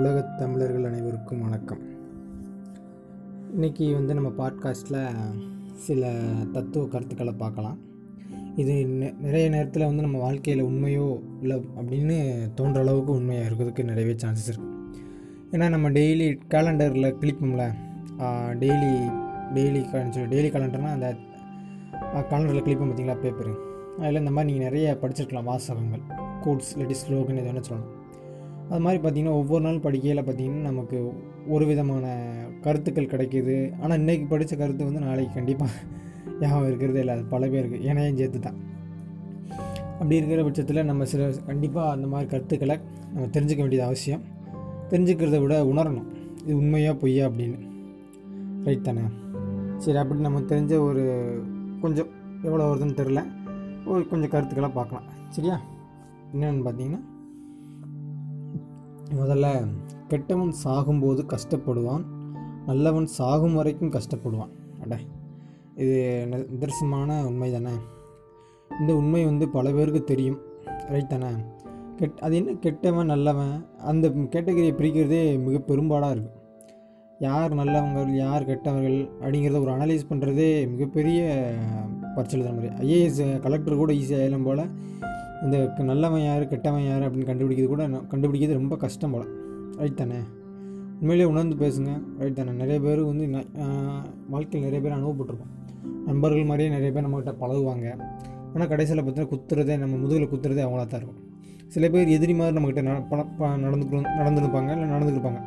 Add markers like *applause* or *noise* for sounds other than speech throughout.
உலகத் தமிழர்கள் அனைவருக்கும் வணக்கம். இன்றைக்கி வந்து நம்ம பாட்காஸ்ட்டில் சில தத்துவ கருத்துக்களை பார்க்கலாம். இது நிறைய நேரத்தில் வந்து நம்ம வாழ்க்கையில் உண்மையோ இல்லை அப்படின்னு தோன்ற அளவுக்கு உண்மையாக இருக்கிறதுக்கு நிறையவே சான்சஸ் இருக்குது ஏன்னா நம்ம டெய்லி கேலண்டரில் கிளிப்போம்ல டெய்லி டெய்லி சொல்லி டெய்லி கேலண்டர்னால் அந்த காலண்டரில் கிளிப்போம் பார்த்தீங்களா பேப்பரு அதில் இந்த மாதிரி நீங்கள் நிறைய படிச்சிருக்கலாம் வாசகங்கள் கோட்ஸ் இல்லாட்டி ஸ்லோகன் எது வேணால் சொல்லலாம். அது மாதிரி பார்த்திங்கன்னா ஒவ்வொரு நாள் படிக்கையில் பார்த்திங்கன்னா நமக்கு ஒரு விதமான கருத்துக்கள் கிடைக்கிது. ஆனால் இன்றைக்கி படித்த கருத்து வந்து நாளைக்கு கண்டிப்பாக *laughs* ஞாபகம் இருக்கிறதே இல்லை. அது பல பேருக்கு ஏனையும் சேர்த்து தான் அப்படி இருக்கிற பட்சத்தில் நம்ம சில கண்டிப்பாக அந்த மாதிரி கருத்துக்களை நம்ம தெரிஞ்சுக்க வேண்டியது அவசியம். தெரிஞ்சுக்கிறத விட உணரணும். இது உண்மையாக பொய்யா அப்படின்னு. ரைட் தானே? சரி அப்படி நம்ம தெரிஞ்ச ஒரு கொஞ்சம் எவ்வளோ வருதுன்னு தெரில ஒரு கொஞ்சம் கருத்துக்களை பார்க்கலாம். சரியா? என்னென்னு பார்த்தீங்கன்னா முதல்ல கெட்டவன் சாகும்போது கஷ்டப்படுவான் நல்லவன் சாகும் வரைக்கும் கஷ்டப்படுவான். அட இது நிதர்சமான உண்மை தானே? இந்த உண்மை வந்து பல பேருக்கு தெரியும். ரைட் தானே? கெட் அது என்ன கெட்டவன் நல்லவன்? அந்த கேட்டகரியை பிரிக்கிறதே மிக பெரும்பாடாக இருக்குது யார் நல்லவங்கள் யார் கெட்டவர்கள் அப்படிங்கிறத ஒரு அனலைஸ் பண்ணுறதே மிகப்பெரிய பரிசல் தான் மாதிரி. ஐஏஎஸ் கலெக்டர் கூட ஈஸியாக ஆயிலும் போல் இந்த க- நல்லவன் யார் கெட்டவன் யார் அப்படின்னு கண்டுபிடிக்கிறது கூட கண்டுபிடிக்கிறது ரொம்ப கஷ்டம் போல். ரைட் தானே? உண்மையிலேயே உணர்ந்து பேசுங்க. ரைட் தானே? நிறைய பேர் வந்து வாழ்க்கையில் நிறைய பேர் அனுபவப்பட்டிருக்கோம் நண்பர்கள் மாதிரியே நிறைய பேர் நம்மகிட்ட பழகுவாங்க. ஆனால் கடைசியில் பார்த்தீங்கன்னா குத்துறதே நம்ம முதுகில் குத்துறதே அவங்களா தான் இருக்கும். சில பேர் எதிரி மாதிரி நம்மக்கிட்ட நட பழ ப- நடந்து நடந்துருப்பாங்க இல்லை நடந்துருப்பாங்க.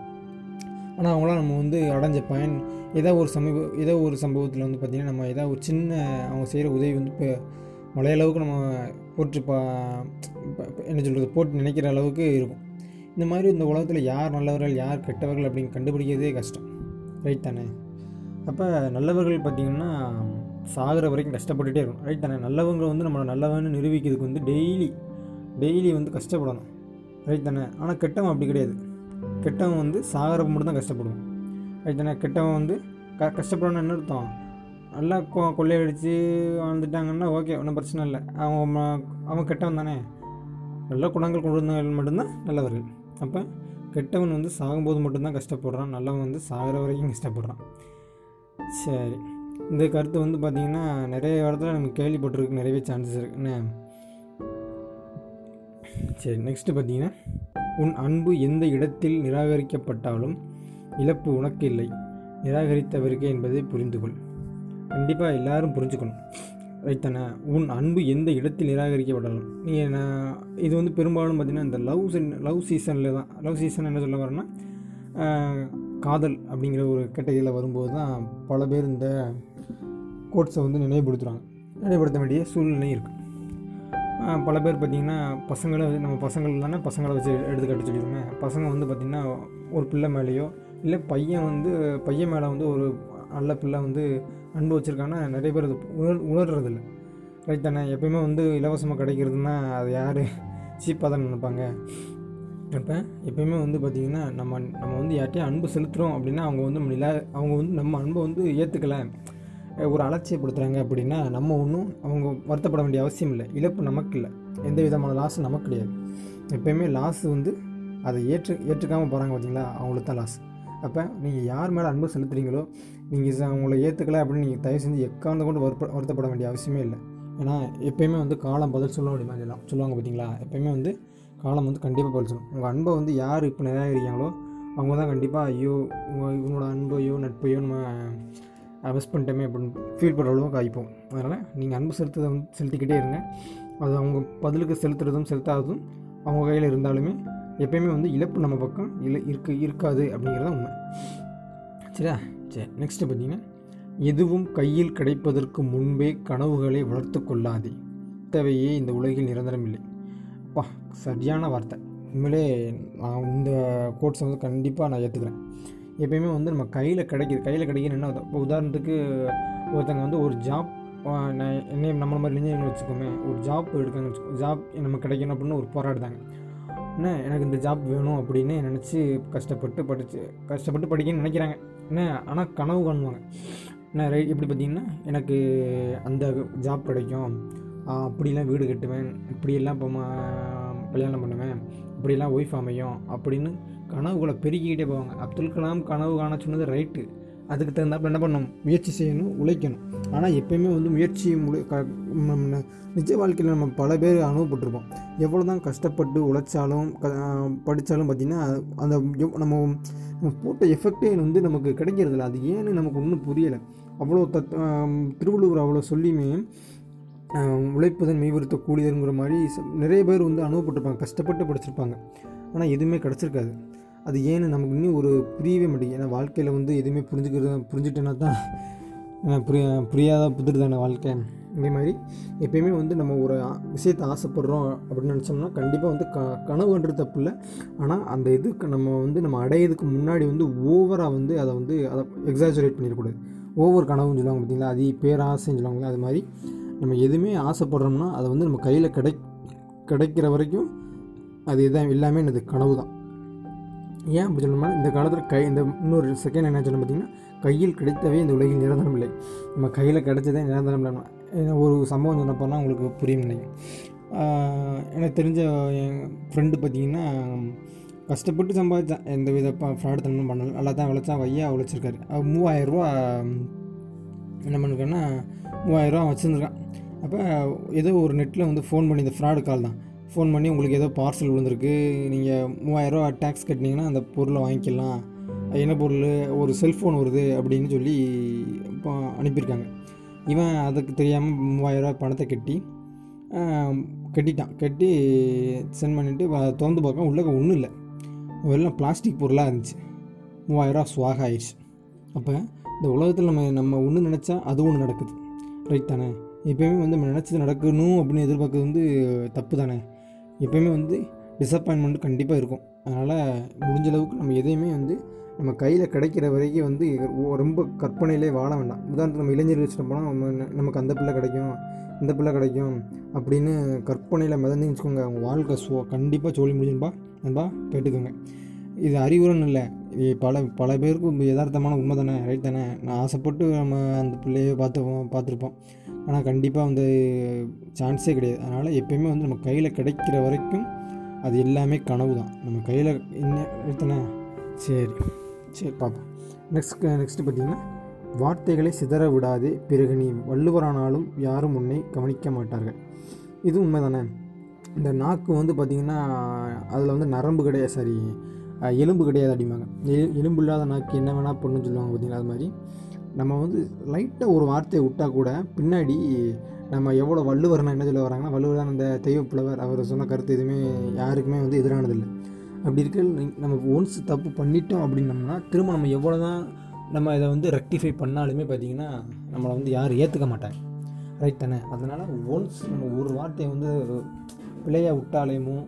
ஆனால் அவங்களாம் நம்ம வந்து அடைஞ்ச பயன் ஏதோ ஒரு சமீப ஏதோ ஒரு சம்பவத்தில் வந்து பார்த்திங்கன்னா நம்ம ஏதாவது ஒரு சின்ன அவங்க செய்கிற உதவி வந்து இப்போ மலையளவுக்கு நம்ம போட்டு பா என்ன சொல்கிறது போட்டு நினைக்கிற அளவுக்கு இருக்கும். இந்த மாதிரி இந்த உலகத்தில் யார் நல்லவர்கள் யார் கெட்டவர்கள் அப்படின்னு கண்டுபிடிக்கிறதே கஷ்டம். ரைட் தானே? அப்போ நல்லவர்கள் பார்த்திங்கன்னா சாகிற வரைக்கும் கஷ்டப்பட்டுட்டே இருக்கும் ரைட் தானே? நல்லவங்க வந்து நம்மளை நல்லவன்னு நிரூபிக்கிறதுக்கு வந்து டெய்லி டெய்லி வந்து கஷ்டப்படணும். ரைட் தானே? ஆனால் கெட்டவன் அப்படி கிடையாது. கெட்டவன் வந்து சாகிறப்ப மட்டும் தான் கஷ்டப்படுவான். ரைட் தானே? கெட்டவன் வந்து க கஷ்டப்படணும்னு என்ன அர்த்தம்? நல்லா கொ கொள்ளையடிச்சு வாழ்ந்துட்டாங்கன்னா ஓகே ஒன்றும் பிரச்சனை இல்லை. அவன் அவன் கெட்டவன் தானே. நல்ல குணங்கள் கொண்டு வந்தவர்கள் மட்டும்தான் நல்லவர்கள். அப்போ கெட்டவன் வந்து சாகும்போது மட்டும்தான் கஷ்டப்படுறான். நல்லவன் வந்து சாகிற வரைக்கும் கஷ்டப்படுறான். சரி. இந்த கருத்து வந்து பார்த்திங்கன்னா நிறைய இடத்துல நம்ம கேள்விப்பட்டிருக்கு. நிறையவே சான்சஸ் இருக்குன்னு சரி நெக்ஸ்ட்டு பார்த்தீங்கன்னா உன் அன்பு எந்த இடத்தில் நிராகரிக்கப்பட்டாலும் இழப்பு உனக்கு இல்லை. நிராகரித்தவருக்கே என்பதை புரிந்து கொள் கண்டிப்பாக எல்லாரும் புரிஞ்சுக்கணும். ரைட் தானே? உன் அன்பு எந்த இடத்தில் நிராகரிக்கப்படலாம்? நீங்கள் நான் இது வந்து பெரும்பாலும் பார்த்தீங்கன்னா இந்த லவ் லவ் சீசனில் தான் லவ் சீசன் என்ன சொல்ல வரேன்னா காதல் அப்படிங்கிற ஒரு கேட்டகரியில் வரும்போது தான் பல பேர் இந்த கோட்ஸை வந்து நினைவுபடுத்துகிறாங்க நினைவுபடுத்த வேண்டிய சூழ்நிலை இருக்குது பல பேர் பார்த்திங்கன்னா பசங்களை நம்ம பசங்கள் தானே பசங்களை வச்சு எடுத்துக்காட்டு சொல்லிடுவோமே பசங்க வந்து பார்த்திங்கன்னா ஒரு பிள்ளை மேலேயோ இல்லை பையன் வந்து பையன் மேலே வந்து ஒரு நல்ல பிள்ளை வந்து அன்பு வச்சுருக்காங்கன்னா நிறைய பேர் அது உணர் உணர்றதில்ல. ரைட் தானே? எப்பயுமே வந்து இலவசமாக கிடைக்கிறதுனா அது யார்? சீப்பாக தான் நினைப்பாங்க. அப்போ எப்பயுமே வந்து பார்த்திங்கன்னா நம்ம நம்ம வந்து யார்ட்டையும் அன்பு செலுத்துகிறோம் அப்படின்னா அவங்க வந்து நிலா அவங்க வந்து நம்ம அன்பை வந்து ஏற்றுக்கலை ஒரு அலட்சியப்படுத்துகிறாங்க அப்படின்னா நம்ம ஒன்றும் அவங்க வருத்தப்பட வேண்டிய அவசியம் இல்லை. இழப்பு நமக்கு இல்லை. எந்த விதமான லாஸும் நமக்கு கிடையாது. எப்பயுமே லாஸ் வந்து அதை ஏற்று ஏற்றுக்காமல் போகிறாங்க பார்த்தீங்களா அவங்களுக்கு தான் லாஸ் அப்போ நீங்கள் யார் மேலே அன்பு செலுத்துறீங்களோ நீங்கள் அவங்கள ஏற்றுக்கலை அப்படின்னு நீங்கள் தயவு செஞ்சு எக்காந்த கொண்டு வருப்ப வருத்தப்பட வேண்டிய அவசியமே இல்லை. ஏன்னா எப்பயுமே வந்து காலம் பதில் சொல்ல முடியுமா மாதிரி சொல்லுவாங்க பார்த்தீங்களா? எப்பயுமே வந்து காலம் வந்து கண்டிப்பாக பதில் சொல்லும். உங்கள் அன்பை வந்து யார் இப்போ நிராகரிக்கிறாங்களோ அவங்க தான் கண்டிப்பாக ஐயோ உங்கள் இவங்களோட அன்பையோ நட்பையோ நம்ம மிஸ் பண்ணிட்டோமே அப்படின்னு ஃபீல் பண்ணுற அளவுக்கு ஆகிப்போம். அதனால் நீங்கள் அன்பு செலுத்துறதை வந்து செலுத்திக்கிட்டே இருங்க. அது அவங்க பதிலுக்கு செலுத்துறதும் செலுத்தாததும் அவங்க கையில் இருந்தாலுமே எப்பயுமே வந்து இழப்பு நம்ம பக்கம் இல்லை இருக்கு இருக்காது அப்படிங்கிறது உண்மை. சரியா? சரி நெக்ஸ்ட்டு பார்த்தீங்கன்னா எதுவும் கையில் கிடைப்பதற்கு முன்பே கனவுகளை வளர்த்து கொள்ளாதே. தேவையே இந்த உலகில் நிரந்தரம் இல்லை. அப்பா சரியான வார்த்தை. உண்மையிலே நான் இந்த கோட்ஸை வந்து கண்டிப்பாக நான் ஏற்றுக்கிறேன் எப்பயுமே வந்து நம்ம கையில் கிடைக்கிது கையில் கிடைக்கிது என்ன இப்போ உதாரணத்துக்கு ஒருத்தங்க வந்து ஒரு ஜாப் நான் என்னையும் நம்மள மாதிரி இளைஞர்கள் வச்சுக்கோமே ஒரு ஜாப் எடுக்காங்க வச்சுக்கோ ஜாப் நமக்கு கிடைக்கணும் அப்படின்னு ஒரு போராடுதாங்க என்ன எனக்கு இந்த ஜாப் வேணும் அப்படின்னு நினச்சி கஷ்டப்பட்டு படித்து கஷ்டப்பட்டு படிக்கணும்னு நினைக்கிறாங்க. என்ன? ஆனால் கனவு காணுவாங்க. என்ன ரைட் எப்படி பார்த்தீங்கன்னா எனக்கு அந்த ஜாப் கிடைக்கும். அப்படிலாம் வீடு கட்டுவேன். இப்படியெல்லாம் இப்போ கல்யாணம் பண்ணுவேன். இப்படியெல்லாம் ஒய்ஃப் அமையும் அப்படின்னு கனவுகளை பெருக்கிக்கிட்டே போவாங்க. அப்துல் கலாம் கனவு காண சொன்னது ரைட்டு அதுக்கு தகுந்தாப்புல என்ன பண்ணணும்? முயற்சி செய்யணும் உழைக்கணும். ஆனால் எப்பயுமே வந்து முயற்சி முழு க நம்ம நிஜ வாழ்க்கையில் நம்ம பல பேர் அனுபவப்பட்டிருப்போம். எவ்வளோ தான் கஷ்டப்பட்டு உழைச்சாலும் க படித்தாலும் பார்த்திங்கன்னா அந்த நம்ம போட்ட எஃபெக்டே வந்து நமக்கு கிடைக்கிறதில்ல அது ஏன்னு நமக்கு ஒன்றும் புரியலை. அவ்வளோ தத் திருவள்ளுவர் அவ்வளோ சொல்லியுமே உழைப்பதன் மெய்வருத்த கூலியருங்கிற மாதிரி நிறைய பேர் வந்து அனுபவப்பட்டிருப்பாங்க கஷ்டப்பட்டு படிச்சிருப்பாங்க. ஆனால் எதுவுமே கிடச்சிருக்காது. அது ஏன்னு நமக்கு இன்னும் ஒரு புரியவே மாட்டேங்குது. ஏன்னா வாழ்க்கையில் வந்து எதுவுமே புரிஞ்சுக்கிறது புரிஞ்சுட்டேன்னா தான் புரிய புரியாத புதிர் வாழ்க்கை. இதே மாதிரி எப்பயுமே வந்து நம்ம ஒரு விஷயத்தை ஆசைப்படுறோம் அப்படின்னு நினச்சோம்னா கண்டிப்பாக வந்து க கனவுன்றது தப்பு இல்லை. ஆனால் அந்த இதுக்கு நம்ம வந்து நம்ம அடையிறதுக்கு முன்னாடி வந்து ஓவராக வந்து அதை வந்து அதை எக்ஸாஜுரேட் பண்ணிடக்கூடாது. ஓவர் கனவுன்னு சொல்லுவாங்க பார்த்தீங்களா? அது பேராசைன்னு சொல்லுவாங்க அது மாதிரி நம்ம எதுவுமே ஆசைப்படுறோம்னா அதை வந்து நம்ம கையில் கிடை கிடைக்கிற வரைக்கும் அது இதான் எல்லாமே எனது கனவு தான் ஏன் அப்படி சொல்லணும்னா இந்த காலத்தில் கை இந்த இன்னொரு செகண்ட் என்ன சொல்லணும் பார்த்தீங்கன்னா கையில் கிடைத்தவே இந்த உலகில் நிரந்தரம் இல்லை. நம்ம கையில் கிடைச்சதே நிரந்தரம் இல்லை ஏன்னா ஒரு சம்பவம் சொன்ன போனால் உங்களுக்கு புரியும் நினைக்கிறேன். எனக்கு தெரிஞ்ச என் ஃப்ரெண்டு பார்த்தீங்கன்னா கஷ்டப்பட்டு சம்பாதிச்சான். எந்த வித ஃப்ராடுத்தனமும் பண்ணல. நல்லா தான் உழைச்சா வையா உழைச்சிருக்காரு. அவர் மூவாயிரரூவா என்ன பண்ணிருக்கான்னா மூவாயிரரூவா வச்சுருந்துருக்கான். அப்போ ஏதோ ஒரு நெட்டில் வந்து ஃபோன் பண்ணி இந்த ஃப்ராடு கால் தான். ஃபோன் பண்ணி உங்களுக்கு ஏதோ பார்சல் விழுந்திருக்கு நீங்கள் மூவாயிரரூவா டேக்ஸ் கட்டினீங்கன்னா அந்த பொருளை வாங்கிக்கலாம். என்ன பொருள்? ஒரு செல்ஃபோன் வருது அப்படின்னு சொல்லி இப்போ அனுப்பியிருக்காங்க. இவன் அதுக்கு தெரியாமல் மூவாயிரரூவா பணத்தை கட்டி கட்டிட்டான். கட்டி சென்ட் பண்ணிவிட்டு திறந்து பார்க்க உள்ளே ஒன்றும் இல்லை. வெள்ளம் பிளாஸ்டிக் பொருளாக இருந்துச்சு. மூவாயிரரூவா சுவாக ஆயிடுச்சு. அப்போ இந்த உலகத்தில் நம்ம நம்ம ஒன்று நினச்சா அது ஒன்று நடக்குது. ரைட் தானே? எப்பயுமே வந்து நம்ம நினச்சது நடக்கணும் அப்படின்னு எதிர்பார்க்குறது வந்து தப்பு தானே? எப்பயுமே வந்து டிசப்பாயின்மெண்ட் கண்டிப்பாக இருக்கும். அதனால் முடிஞ்ச அளவுக்கு நம்ம எதையுமே வந்து நம்ம கையில் கிடைக்கிற வரைக்கும் வந்து ரொம்ப கற்பனையிலே வாழ வேண்டாம். உதாரணத்துக்கு நம்ம இளைஞர் வச்சுட்டு போனால் நம்ம நமக்கு அந்த பிள்ளை கிடைக்கும் இந்த பிள்ளை கிடைக்கும் அப்படின்னு கற்பனையில் மிதந்து வச்சுக்கோங்க அவங்க வாழ்க்கை சோ கண்டிப்பாக சொல்லி முடிஞ்சுன்பா நண்பா கேட்டுக்கோங்க. இது அறிவுரைன்னு இல்லை. இது பல பல பேருக்கு யதார்த்தமான உண்மை தானே ரைட் தானே? நான் ஆசைப்பட்டு நம்ம அந்த பிள்ளையை பார்த்து பார்த்துருப்போம். ஆனால் கண்டிப்பாக வந்து சான்ஸே கிடையாது. அதனால் எப்பயுமே வந்து நம்ம கையில் கிடைக்கிற வரைக்கும் அது எல்லாமே கனவு தான். நம்ம கையில் என்ன எடுத்தனே சரி சரி பார்ப்போம். நெக்ஸ்ட் நெக்ஸ்ட்டு பார்த்தீங்கன்னா வார்த்தைகளை சிதற விடாதே பிறகு நீ வள்ளுவரானாலும் யாரும் உன்னை கவனிக்க மாட்டார்கள். இது உண்மை தானே? இந்த நாக்கு வந்து பார்த்திங்கன்னா அதில் வந்து நரம்பு கிடையாது சரி எலும்பு கிடையாது அப்படிம்பாங்க எலும்பு இல்லாத நாக்கு என்ன வேணால் பண்ணுன்னு சொல்லுவாங்க பார்த்தீங்களா? அது மாதிரி. நம்ம வந்து லைட்டாக ஒரு வார்த்தையை விட்டால் கூட பின்னாடி நம்ம எவ்வளோ வள்ளுவர்னா என்ன சொல்ல வராங்கன்னா வள்ளுவர் அந்த தெய்வ புலவர் அவர் சொன்ன கருத்து எதுவுமே யாருக்குமே வந்து எதிரானதில்லை அப்படி இருக்க நம்ம ஒன்ஸ் தப்பு பண்ணிட்டோம் அப்படின்னம்னா திரும்ப நம்ம எவ்வளோ தான் நம்ம இதை வந்து ரெக்டிஃபை பண்ணாலுமே பார்த்திங்கன்னா நம்மளை வந்து யாரும் ஏற்றுக்க மாட்டாங்க. ரைட் தானே? அதனால் ஒன்ஸ் நம்ம ஒரு வார்த்தையை வந்து பிழையாக விட்டாலேமோ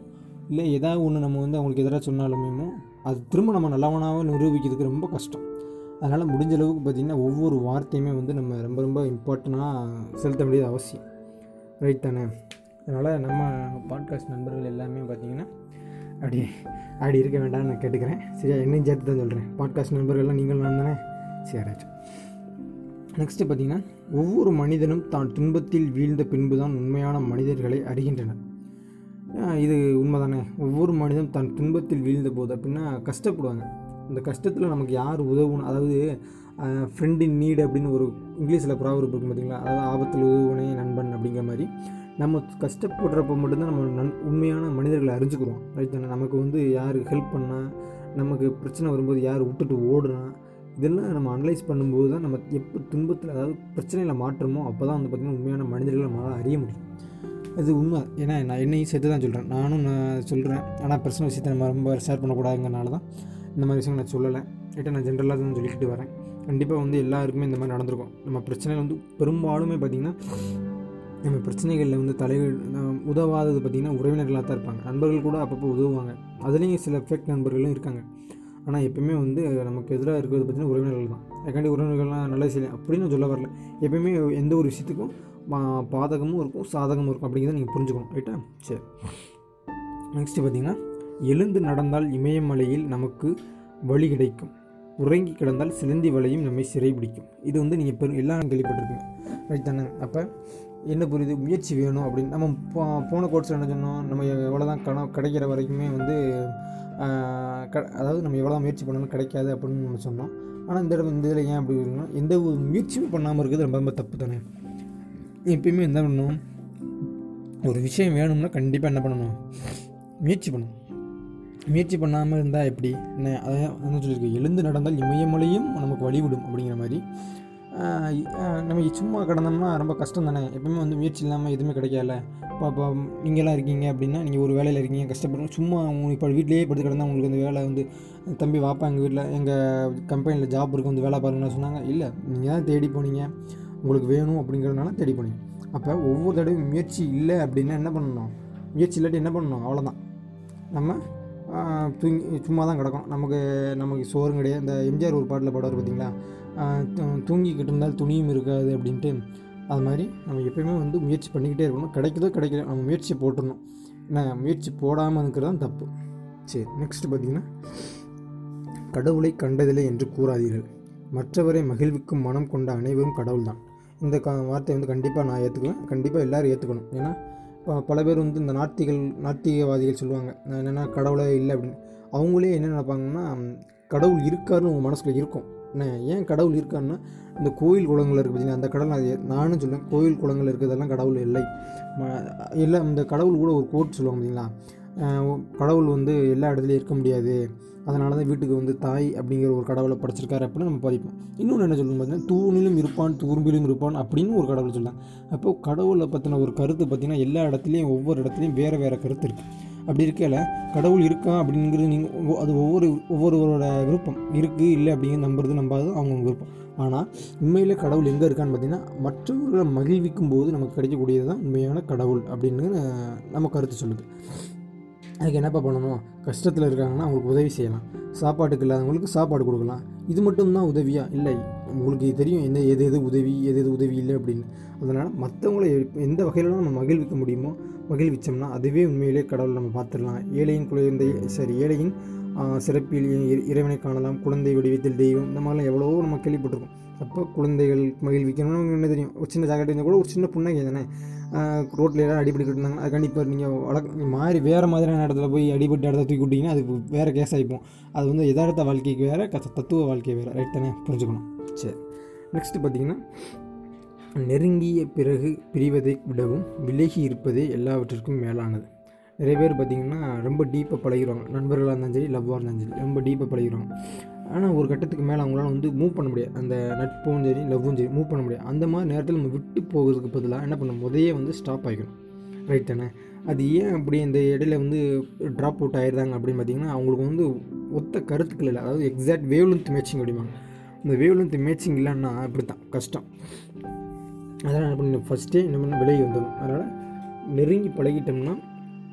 இல்லை ஏதாவது ஒன்று நம்ம வந்து அவங்களுக்கு எதிராக சொன்னாலுமேமோ அது திரும்ப நம்ம நல்லவனாக நிரூபிக்கிறதுக்கு ரொம்ப கஷ்டம். அதனால் முடிஞ்ச அளவுக்கு பார்த்திங்கன்னா ஒவ்வொரு வார்த்தையுமே வந்து நம்ம ரொம்ப ரொம்ப இம்பார்ட்டண்ட்டாக செலுத்த வேண்டியது அவசியம். ரைட் தானே? அதனால் நம்ம பாட்காஸ்ட் நண்பர்கள் எல்லாமே பார்த்திங்கன்னா அப்படி அப்படி இருக்க வேண்டாம்னு நான் கேட்டுக்கிறேன். சரியா? என்னையும் சேர்த்து தான் சொல்கிறேன் பாட்காஸ்ட் நண்பர்கள்லாம் நீங்கள் நான் தானே? சரி நெக்ஸ்ட்டு பார்த்தீங்கன்னா ஒவ்வொரு மனிதனும் தான் துன்பத்தில் வீழ்ந்த பின்பு தான் உண்மையான மனிதர்களை அறிகின்றனர். இது உண்மைதானே. ஒவ்வொரு மனிதனும் தன் துன்பத்தில் வீழ்ந்த போது அப்படின்னா கஷ்டப்படுவாங்க. அந்த கஷ்டத்தில் நமக்கு யார் உதவணும் அதாவது ஃப்ரெண்டு நீடு அப்படின்னு ஒரு இங்கிலீஷில் ப்ராவர்ப் இருக்கும் பார்த்தீங்களா அதாவது ஆபத்தில் உதவுனே நண்பன் அப்படிங்கிற மாதிரி. நம்ம கஷ்டப்படுறப்ப மட்டும்தான் நம்ம நன் உண்மையான மனிதர்களை அறிஞ்சுக்கிறோம். ரைட் தானே? நமக்கு வந்து யார் ஹெல்ப் பண்ணால் நமக்கு பிரச்சனை வரும்போது யார் விட்டுட்டு ஓடுனா இதெல்லாம் நம்ம அனலைஸ் பண்ணும்போது தான் நம்ம எப்போ துன்பத்தில் அதாவது பிரச்சனையில் மாற்றமோ அப்போ தான் வந்து பார்த்திங்கன்னா உண்மையான மனிதர்களை நம்மளால் அறிய முடியும். அது உண்மை. ஏன்னா நான் என்னையும் சேர்த்து தான் சொல்கிறேன் நானும் நான் சொல்கிறேன் ஆனால் பர்சனல் விஷயத்தை நம்ம ரொம்ப ஷேர் பண்ணக்கூடாதுங்கிறனால தான் இந்த மாதிரி விஷயம் நான் சொல்லலை. ஏட்டா நான் ஜென்ரலாக தான் சொல்லிக்கிட்டு வரேன். கண்டிப்பாக வந்து எல்லாருக்குமே இந்த மாதிரி நடந்திருக்கும். நம்ம பிரச்சனைகள் வந்து பெரும்பாலுமே பார்த்திங்கன்னா நம்ம பிரச்சனைகளில் வந்து தலைகள் உதவாதது பார்த்திங்கன்னா உறவினர்களாக தான் இருப்பாங்க. நண்பர்கள் கூட அப்பப்போ உதவுவாங்க. அதுலேயும் சில ஃபேக் நண்பர்களும் இருக்காங்க. ஆனால் எப்பயுமே வந்து நமக்கு எதிராக இருக்கிறது பார்த்திங்கன்னா உறவினர்கள் தான். ஏற்காண்டி உறவினர்கள்லாம் நல்ல செய்யலை. அப்படின்னு சொல்ல வரல. எப்பயுமே எந்த ஒரு விஷயத்துக்கும் பாதகமும் இருக்கும் சாதகமும் இருக்கும் அப்படிங்கிறத நீங்கள் புரிஞ்சுக்கணும் ரைட்டா சரி. நெக்ஸ்ட்டு பார்த்தீங்கன்னா எழுந்து நடந்தால் இமயமலையில் நமக்கு வழி கிடைக்கும். உறங்கி கிடந்தால் சிலந்தி வலையும் நம்மை சிறை பிடிக்கும். இது வந்து நீங்கள் பெரும் எல்லாம் கேள்விப்பட்டிருக்கீங்க ரைட் தானே? அப்போ என்ன புரியுது? முயற்சி வேணும் அப்படின்னு. நம்ம போ போன கோர்ஸில் என்ன சொன்னோம்? நம்ம எவ்வளோ தான் கணம் கிடைக்கிற வரைக்குமே வந்து க அதாவது நம்ம எவ்வளோ முயற்சி பண்ணாலும் கிடைக்காது அப்படின்னு நம்ம சொன்னோம். ஆனால் இந்த இடம் இந்த இதில் ஏன் அப்படி எந்த ஒரு முயற்சியும் பண்ணாமல் இருக்கிறது ரொம்ப ரொம்ப தப்பு தானே? எப்பயுமே என்ன பண்ணணும்? ஒரு விஷயம் வேணும்னா கண்டிப்பாக என்ன பண்ணணும்? முயற்சி பண்ணணும். முயற்சி பண்ணாமல் இருந்தால் எப்படி? என்ன அதான் என்ன சொல்லியிருக்கு எழுந்து நடந்தால் இமயமலையும் நமக்கு வழிவிடும் அப்படிங்கிற மாதிரி. நம்ம சும்மா கிடந்தோம்னா ரொம்ப கஷ்டம் தானே? எப்பவுமே வந்து முயற்சி இல்லாமல் எதுவுமே கிடைக்கல இப்போ இப்போ நீங்களாம் இருக்கீங்க அப்படின்னா நீங்கள் ஒரு வேலையில் இருக்கீங்க கஷ்டப்படுறோம் சும்மா உங்களுக்கு இப்போ வீட்டிலேயே படுத்து கிடந்தா உங்களுக்கு அந்த வேலை வந்து தம்பி வாப்பா எங்கள் வீட்டில் எங்கள் கம்பெனியில் ஜாப் இருக்கு வந்து வேலை பாருங்கன்னு சொன்னாங்க. இல்லை நீங்கள் தான் தேடி போனீங்க. உங்களுக்கு வேணும் அப்படிங்கிறதுனால தேடி போனீங்க அப்போ ஒவ்வொரு தடவையும் முயற்சி இல்லை அப்படின்னா என்ன பண்ணணும்? முயற்சி இல்லாட்டி என்ன பண்ணணும்? அவ்வளோதான் நம்ம தூங்கி சும்மா தான் கிடக்கும் நமக்கு நமக்கு சோறும் கிடையாது. இந்த எம்ஜிஆர் ஒரு பாட்டில் பாடுவார் பார்த்தீங்களா தூ- தூங்கிக்கிட்டு இருந்தால் துணியும் இருக்காது அப்படின்ட்டு. அது மாதிரி நம்ம எப்பயுமே வந்து முயற்சி பண்ணிக்கிட்டே இருக்கணும். கிடைக்குதோ கிடைக்கல நம்ம முயற்சியை போட்டுடணும். என்ன முயற்சி போடாமல் இருக்கிறது தான் தப்பு. சரி நெக்ஸ்ட் பார்த்தீங்கன்னா கடவுளை கண்டதில்லை என்று கூறாதீர்கள். மற்றவரை மகிழ்விக்கும் மனம் கொண்ட அனைவரும் கடவுள்தான். இந்த க வார்த்தையை வந்து கண்டிப்பாக நான் ஏற்றுக்குவேன் கண்டிப்பாக எல்லாரும் ஏற்றுக்கணும் ஏன்னா பல பேர் வந்து இந்த நாத்திகள் நாத்திகவாதிகள் சொல்லுவாங்க. நான் என்னென்னா கடவுளே இல்லை அப்படின்னு. அவங்களே என்ன நினைப்பாங்கன்னா கடவுள் இருக்காருன்னு உங்கள் மனசுக்குள்ள இருக்கும். என்ன ஏன் கடவுள் இருக்காருன்னா இந்த கோயில் குளங்கள் இருக்குது பார்த்தீங்கன்னா அந்த கடவுள் அது நானும் சொல்லுவேன் கோயில் குளங்கள் இருக்கிறதெல்லாம் கடவுள் இல்லை. இல்லை இந்த கடவுள் கூட ஒரு கோட் சொல்லுவாங்க பார்த்தீங்களா கடவுள் வந்து எல்லா இடத்துலையும் இருக்க முடியாது. அதனால தான் வீட்டுக்கு வந்து தாய் அப்படிங்கிற ஒரு கடவுளை படைச்சிருக்காரு அப்படின்னு நம்ம பதிப்போம். இன்னொன்று என்ன சொல்லணும் பார்த்தீங்கன்னா தூணிலும் இருப்பான் தூரும்பிலும் இருப்பான் அப்படின்னு ஒரு கடவுள் சொல்லலாம் அப்போ கடவுளை பற்றின ஒரு கருத்து பார்த்திங்கன்னா எல்லா இடத்துலையும் ஒவ்வொரு இடத்துலையும் வேறு வேறு கருத்து இருக்குது அப்படி இருக்கையில் கடவுள் இருக்கா அப்படிங்கிறது நீங்கள் அது ஒவ்வொரு ஒவ்வொருவரோட விருப்பம். இருக்குது இல்லை அப்படிங்கிறது நம்புறது நம்பாது அவங்க விருப்பம். ஆனால் உண்மையில் கடவுள் எங்கே இருக்கான்னு பார்த்தீங்கன்னா மற்றவர்களை மகிழ்விக்கும் போது நமக்கு கிடைக்கக்கூடியது தான் உண்மையான கடவுள் அப்படின்னு நம்ம கருத்து சொல்லுது. அதுக்கு என்னப்பா பண்ணணும்? கஷ்டத்தில் இருக்காங்கன்னா அவங்களுக்கு உதவி செய்யலாம். சாப்பாட்டுக்கு இல்லாதவங்களுக்கு சாப்பாடு கொடுக்கலாம். இது மட்டும்தான் உதவியா? இல்லை. உங்களுக்கு தெரியும் என்ன எது எது உதவி எது எது உதவி இல்லை அப்படின்னு. அதனால் மற்றவங்களை எந்த வகையிலும் நம்ம மகிழ்விக்க முடியுமோ மகிழ்விச்சோம்னா அதுவே உண்மையிலே கடவுள் நம்ம பார்த்துடலாம். ஏழையின் குழந்தை சரி ஏழையின் சிறப்பில் இ- இறைவனை காணலாம். குழந்தை வடிவத்தில் தெய்வம். இந்த மாதிரிலாம் எவ்வளவோ நம்ம கேள்விப்பட்டிருக்கோம். அப்போ குழந்தைகள் மகிழ்விக்கணும்னு என்ன தெரியும்? ஒரு சின்ன ஜாக்கெட் இருந்தால் கூட ஒரு சின்ன புன்னகை தானே? ரோட்டில் யாராவது அடிபட்டுக்கிட்டு இருந்தாங்க அது கண்டிப்பாக நீங்கள் வழக்க மாறி வேறு மாதிரியான இடத்துல போய் அடிபட்டு இடத்த தூக்கி விட்டிங்கன்னா அது வேறு கேஸ் ஆகிப்போம் அது வந்து யதார்த்த வாழ்க்கைக்கு வேறு க தத்துவ வாழ்க்கை வேறு. ரைட் தானே? புரிஞ்சுக்கணும். சரி. நெக்ஸ்ட்டு பார்த்தீங்கன்னா நெருங்கிய பிறகு பிரிவதை விடவும் விலகி இருப்பதே எல்லாவற்றிற்கும் மேலானது. நிறைய பேர் பார்த்திங்கன்னா ரொம்ப டீப்பாக பழகிடுவாங்க நண்பர்களாக இருந்தாலும் சரி லவ்வாக இருந்தாலும் சரி ரொம்ப டீப்பாக பழகிடுவாங்க ஆனால் ஒரு கட்டத்துக்கு மேலே அவங்களால வந்து மூவ் பண்ண முடியாது. அந்த நட்பும் சரி லவ்வும் சரி மூவ் பண்ண முடியாது. அந்த மாதிரி நேரத்தில் நம்ம விட்டு போகிறதுக்கு பதிலாக என்ன பண்ணணும்? முதையே வந்து ஸ்டாப் ஆகிக்கணும் ரைட் தானே? அது ஏன் அப்படி இந்த இடையில வந்து ட்ராப் அவுட் ஆயிடுறாங்க அப்படின்னு பார்த்தீங்கன்னா அவங்களுக்கு வந்து ஒத்த கருத்துக்கள் இல்லை. அதாவது எக்ஸாக்ட் வேவ்லென்த் மேட்சிங் அப்படிம்பாங்க. இந்த வேவ்லென்த் மேட்சிங் இல்லைன்னா இப்படி தான் கஷ்டம். அதனால் என்ன பண்ணணும்? ஃபஸ்ட்டே என்ன பண்ண விலகி வந்துடும் அதனால் நெருங்கி பழகிட்டோம்னா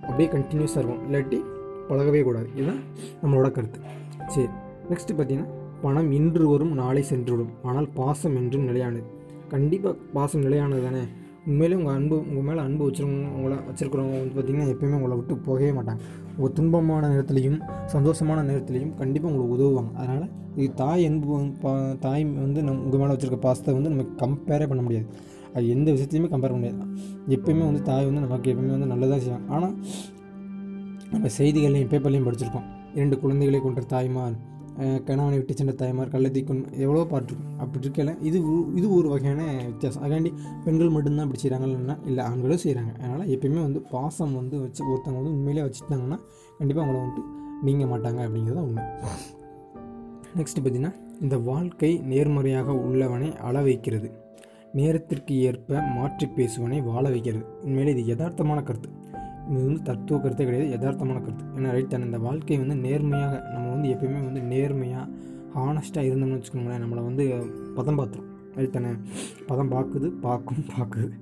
அப்படியே கண்டினியூஸாக இருக்கும். இல்லாட்டி பழகவே கூடாது. இதுதான் நம்மளோட கருத்து. சரி நெக்ஸ்ட்டு பார்த்தீங்கன்னா பணம் இன்று வரும் நாளை சென்றுவிடும். ஆனால் பாசம் என்றும் நிலையானது. கண்டிப்பாக பாசம் நிலையானது தானே? உண்மையிலே உங்கள் அன்பு உங்கள் மேலே அன்பு வச்சுருக்கவங்க உங்களை வச்சுருக்கிறவங்க வந்து பார்த்திங்கன்னா எப்பயுமே உங்களை விட்டு போகவே மாட்டாங்க. உங்கள் துன்பமான நேரத்துலையும் சந்தோஷமான நேரத்துலையும் கண்டிப்பாக உங்களுக்கு உதவுவாங்க. அதனால் இது தாய் அன்பு பா- தாய் வந்து நம் உங்கள் மேலே வச்சுருக்க பாசத்தை வந்து நம்ம கம்பேரே பண்ண முடியாது. அது எந்த விஷயத்துலையுமே கம்பேர் பண்ண முடியாது. எப்பயுமே வந்து தாய் வந்து நமக்கு எப்பயுமே வந்து நல்லதாக செய்வாங்க. ஆனால் நம்ம செய்திகள்லையும் பேப்பர்லையும் படிச்சிருக்கோம் இரண்டு குழந்தைகளை கொன்ற தாய்மார் கணவனை விட்டு சென்ற தாய்மார் கள்ளத்தி கொண்டு எவ்வளோ பாட்டிருக்கோம் அப்படி இருக்கல இது இது ஒரு வகையான வித்தியாசம். அதுக்காண்டி பெண்கள் மட்டும்தான் இப்படி செய்கிறாங்கன்னா இல்லை ஆண்களும் செய்கிறாங்க அதனால் எப்பயுமே வந்து பாசம் வந்து வச்சு ஒருத்தவங்க வந்து உண்மையிலே வச்சுட்டாங்கன்னா கண்டிப்பாக அவங்கள வந்துட்டு நீங்க மாட்டாங்க அப்படிங்கிறது தான் உண்மை. நெக்ஸ்ட் பார்த்தீங்கன்னா இந்த வாழ்க்கை நேர்மறையாக உள்ளவனை அள வைக்கிறது நேரத்திற்கு ஏற்ப மாற்றி பேசுவனை வாழ வைக்கிறது. உண்மையிலே இது யதார்த்தமான கருத்து. இது வந்து தத்துவ கருத்தே கிடையாது யதார்த்தமான கருத்து. ஏன்னா ரைட் தன் இந்த வாழ்க்கை வந்து நேர்மையாக நம்ம வந்து எப்பயுமே வந்து நேர்மையாக ஹானஸ்ட்டாக இருந்தோம்னு வச்சுக்கோங்களேன் நம்மளை வந்து பதம் பார்த்துரும் ரைட் தானே? பதம் பார்க்குது பார்க்கும் பார்க்குது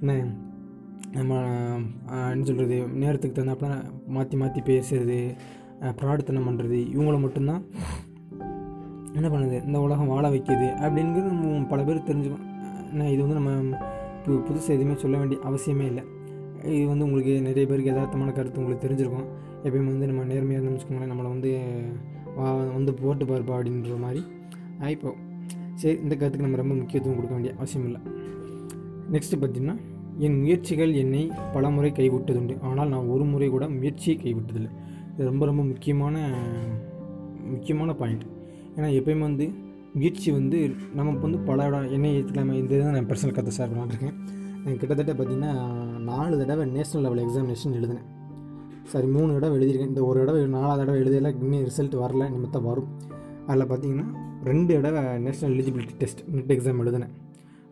என்ன நம்ம என்ன சொல்கிறது நேரத்துக்கு தகுந்தாப்புல மாற்றி மாற்றி பேசுறது ப்ராடுத்தனம் பண்ணுறது இவங்கள மட்டும்தான். என்ன பண்ணுது? இந்த உலகம் வாழ வைக்கிது அப்படிங்கிறது நம்ம பல பேர் தெரிஞ்சுக்கணும். என்ன இது வந்து நம்ம பு புதுசாக எதுவுமே சொல்ல வேண்டிய அவசியமே இல்லை. இது வந்து உங்களுக்கு நிறைய பேருக்கு யதார்த்தமான கருத்து உங்களுக்கு தெரிஞ்சிருக்கும். எப்பயுமே வந்து நம்ம நேர்மையாக இருந்தோம்னு வச்சுக்கோங்களேன் நம்மளை வந்து வா வந்து போட்டு பார்ப்பா அப்படின்ற மாதிரி ஆயிப்போ. சரி இந்த கருத்துக்கு நம்ம ரொம்ப முக்கியத்துவம் கொடுக்க வேண்டிய அவசியம் இல்லை. நெக்ஸ்ட்டு பார்த்தீங்கன்னா என் முயற்சிகள் என்னை பலமுறை கைவிட்டதுண்டு. ஆனால் நான் ஒரு முறை கூட முயற்சியை கைவிட்டதில்லை. இது ரொம்ப ரொம்ப முக்கியமான முக்கியமான பாயிண்ட் ஏன்னா எப்பயுமே வந்து முயற்சி வந்து நமக்கு வந்து பல இடம் என்ன ஏற்றுக்கலாமே இந்த தான் நான் பர்சனல் கதை ஷேர் பண்ணிட்டுருக்கேன் நான் கிட்டத்தட்ட பார்த்திங்கன்னா நாலு தடவை நேஷ்னல் லெவல் எக்ஸாமினேஷன் எழுதினேன். சாரி மூணு தடவை எழுதியிருக்கேன். இந்த ஒரு தடவை நாலாவது தடவை எழுதியல இன்னும் ரிசல்ட் வரல நிமித்தம் வரும். அதில் பார்த்தீங்கன்னா ரெண்டு தடவை national eligibility test NET exam எழுதினேன்.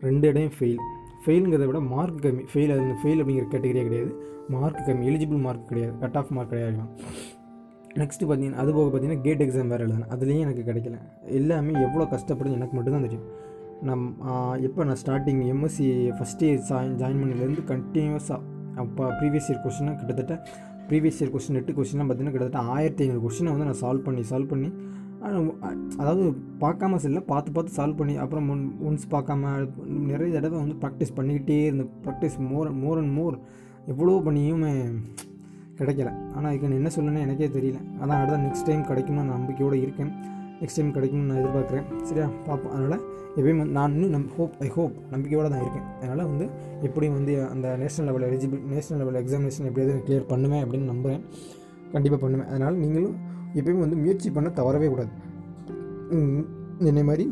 ரெண்டு இடையும் ஃபெயில் ஃபெயிலுங்கிறத விட மார்க் கம்மி. ஃபெயில் அது ஃபெயில் அப்படிங்கிற கேட்டகரியே கிடையாது. மார்க் கம்மி. எலிஜிபிள் மார்க் கிடையாது. கட் ஆஃப் மார்க் கிடையாது. நெக்ஸ்ட்டு பார்த்தீங்கன்னா அது போக பார்த்தீங்கன்னா கேட் எக்ஸாம் வேறு எழுதணும் அதுலேயும் எனக்கு கிடைக்கல. எல்லாமே எவ்வளோ கஷ்டப்படுது எனக்கு மட்டும்தான் தெரியும். நம் எப்போ நான் starting MSc first year join join பண்ணதுலேருந்து கண்டினியூஸாக அப்போ ப்ரீவியஸ் இயர் கொஸ்டினாக கிட்டத்தட்ட ப்ரீவியஸ் இயர் கொஸ்டின் எட்டு கொஸ்டின்லாம் பார்த்தீங்கன்னா கிட்டத்தட்ட ஆயிரத்தி ஐநூறு கொஸ்டினை வந்து நான் சால்வ் பண்ணி சால்வ் பண்ணி அதாவது பார்க்காம சரியில்லை பார்த்து பார்த்து சால்வ் பண்ணி அப்புறம் ஒன் ஒன்ஸ் பார்க்காம நிறைய தடவை வந்து ப்ராக்டிஸ் பண்ணிக்கிட்டே இருந்தேன். Practice more more and more எவ்வளோ பண்ணியுமே கிடைக்கல. ஆனால் இதுக்கு என்ன சொல்லணும்னு எனக்கே தெரியல. அதான் அடுத்த நெக்ஸ்ட் டைம் கிடைக்கும்னு நம்பிக்கையோடு இருக்கேன். நெக்ஸ்ட் டைம் கிடைக்கும்னு நான் எதிர்பார்க்குறேன். சரியா? பார்ப்போம் அதனால் எப்பயும் வந்து நான் இன்னும் நம் ஹோப் ஐ ஹோப் நம்பிக்கையோடு தான் இருக்கேன். அதனால் வந்து எப்படியும் வந்து அந்த national level eligible national level examination எப்படியாவது கிளியர் பண்ணுவேன் அப்படின்னு நம்புகிறேன் கண்டிப்பாக பண்ணுவேன். அதனால் நீங்களும் எப்பயும் வந்து முயற்சி பண்ண தவறவே கூடாது. என்னை மாதிரி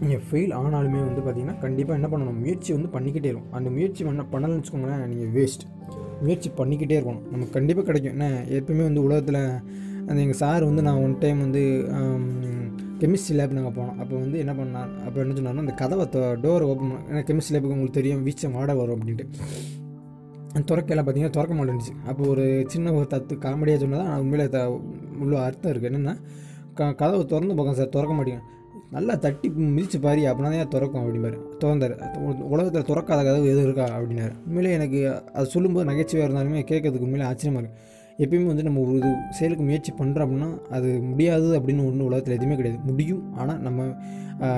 நீங்கள் ஃபெயில் ஆனாலுமே வந்து பார்த்திங்கன்னா கண்டிப்பாக என்ன பண்ணணும்? முயற்சி வந்து பண்ணிக்கிட்டே இருக்கும் அந்த முயற்சி பண்ண பண்ணலன்னு வச்சுக்கோங்களேன் நீங்கள் வேஸ்ட் முயற்சி பண்ணிக்கிட்டே இருக்கணும். நமக்கு கண்டிப்பாக கிடைக்கும். என்ன எப்பயுமே வந்து உலகத்தில் அந்த எங்கள் சார் வந்து நான் ஒன் டைம் வந்து கெமிஸ்ட்ரி லேப் நாங்கள் போனோம். அப்போ வந்து என்ன பண்ணான் அப்போ என்ன சொன்னார்னா அந்த கதவை டோரை ஓப்பன் பண்ண ஏன்னா கெமிஸ்ட்ரி லேபுக்கு உங்களுக்கு தெரியும் வீச்சம் வாட வரும் அப்படின்ட்டு. திறக்கையில் பார்த்தீங்கன்னா திறக்க மாட்டேன்ச்சு அப்போ ஒரு சின்ன ஒரு தத்து காமெடியாக சொன்னதான் நான் உண்மையிலே த உள்ள அர்த்தம் இருக்குது என்னென்னா க கதவை திறந்து பார்க்கணும் சார் திறக்க மாட்டேங்க. நல்லா தட்டி மிதிச்சு பாரு அப்படின்னா தான் திறக்கும் அப்படிம்பாரு திறந்தார். உலகத்தில் திறக்காத கதவு எதுவும் இருக்கா அப்படின்னாரு. உண்மையிலே எனக்கு அது சொல்லும்போது நகைச்சுவையாக இருந்தாலுமே கேட்கறதுக்கு உண்மையிலே ஆச்சரியமாக இருக்குது எப்பயுமே வந்து நம்ம ஒரு செயலுக்கு முயற்சி பண்ணுறோம் அப்படின்னா அது முடியாது அப்படின்னு ஒன்று உலகத்தில் எதுவுமே கிடையாது. முடியும். ஆனால் நம்ம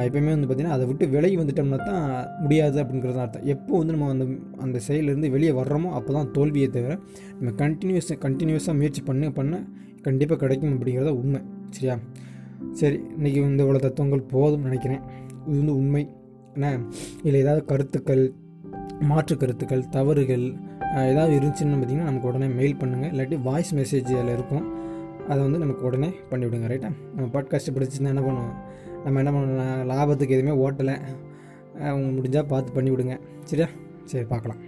எப்பயுமே வந்து பார்த்திங்கன்னா அதை விட்டு விலகி வந்துட்டோம்னா தான் முடியாது அப்படிங்கிறது அர்த்தம். எப்போ வந்து நம்ம அந்த அந்த செயலேருந்து வெளியே வர்றோமோ அப்போ தான் தோல்வியை தவிர நம்ம கண்டினியூஸ் கண்டினியூஸாக முயற்சி பண்ண பண்ண கண்டிப்பாக கிடைக்கும் அப்படிங்கிறத உண்மை. சரியா? சரி இன்றைக்கி வந்து இவ்வளோ தத்துவங்கள் போதும் நினைக்கிறேன். இது வந்து உண்மை. என்ன? இதில் ஏதாவது கருத்துக்கள் மாற்று கருத்துக்கள் தவறுகள் ஏதாவது இருந்துச்சுன்னு பார்த்திங்கன்னா நமக்கு உடனே மெயில் பண்ணுங்கள் இல்லாட்டி வாய்ஸ் மெசேஜ் அதில் இருக்கும். அதை வந்து நமக்கு உடனே பண்ணிவிடுங்க ரைட்டா நம்ம பாட்காஸ்ட்டு பிடிச்சிருந்தா என்ன பண்ணுவோம்? நம்ம என்ன பண்ணணும் லாபத்துக்கு எதுவுமே ஓட்டலை. முடிஞ்சால் பார்த்து பண்ணிவிடுங்க. சரியா? சரி பார்க்கலாம்.